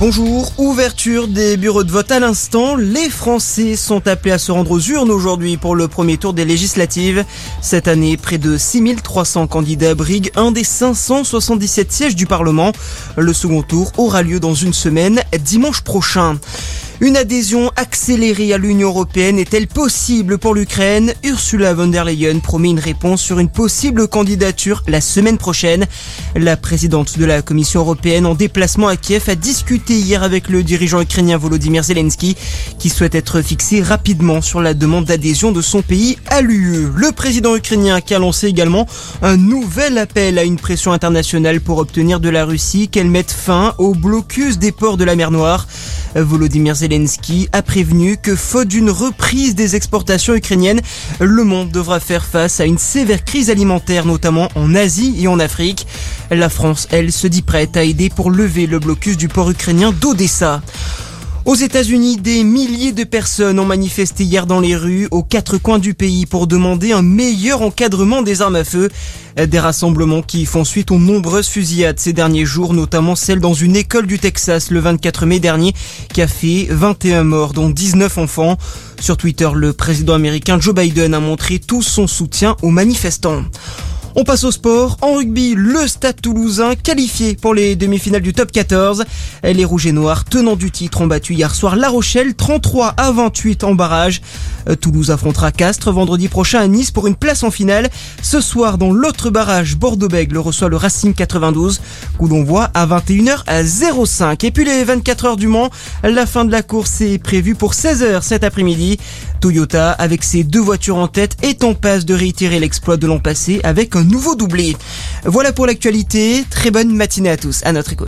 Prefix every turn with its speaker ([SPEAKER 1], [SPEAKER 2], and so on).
[SPEAKER 1] Bonjour, ouverture des bureaux de vote à l'instant. Les Français sont appelés à se rendre aux urnes aujourd'hui pour le premier tour des législatives. Cette année, près de 6300 candidats briguent un des 577 sièges du Parlement. Le second tour aura lieu dans une semaine, dimanche prochain. Une adhésion accélérée à l'Union européenne est-elle possible pour l'Ukraine? Ursula von der Leyen promet une réponse sur une possible candidature la semaine prochaine. La présidente de la Commission européenne en déplacement à Kiev a discuté hier avec le dirigeant ukrainien Volodymyr Zelensky qui souhaite être fixé rapidement sur la demande d'adhésion de son pays à l'UE. Le président ukrainien qui a lancé également un nouvel appel à une pression internationale pour obtenir de la Russie qu'elle mette fin au blocus des ports de la mer Noire. A prévenu que faute d'une reprise des exportations ukrainiennes, le monde devra faire face à une sévère crise alimentaire, notamment en Asie et en Afrique. La France, elle, se dit prête à aider pour lever le blocus du port ukrainien d'Odessa. Aux États-Unis, des milliers de personnes ont manifesté hier dans les rues aux quatre coins du pays pour demander un meilleur encadrement des armes à feu. Des rassemblements qui font suite aux nombreuses fusillades ces derniers jours, notamment celle dans une école du Texas le 24 mai dernier qui a fait 21 morts dont 19 enfants. Sur Twitter, le président américain Joe Biden a montré tout son soutien aux manifestants. On passe au sport. En rugby, le Stade toulousain qualifié pour les demi-finales du top 14. Les Rouges et Noirs, tenants du titre, ont battu hier soir La Rochelle 33 à 28 en barrage. Toulouse affrontera Castres vendredi prochain à Nice pour une place en finale. Ce soir, dans l'autre barrage, Bordeaux-Bègle reçoit le Racing 92, où l'on voit à 21h à 05. Et puis les 24 heures du Mans, la fin de la course est prévue pour 16h cet après-midi. Toyota, avec ses deux voitures en tête, est en passe de réitérer l'exploit de l'an passé avec nouveau doublé. Voilà pour l'actualité. Très bonne matinée à tous. À notre écoute.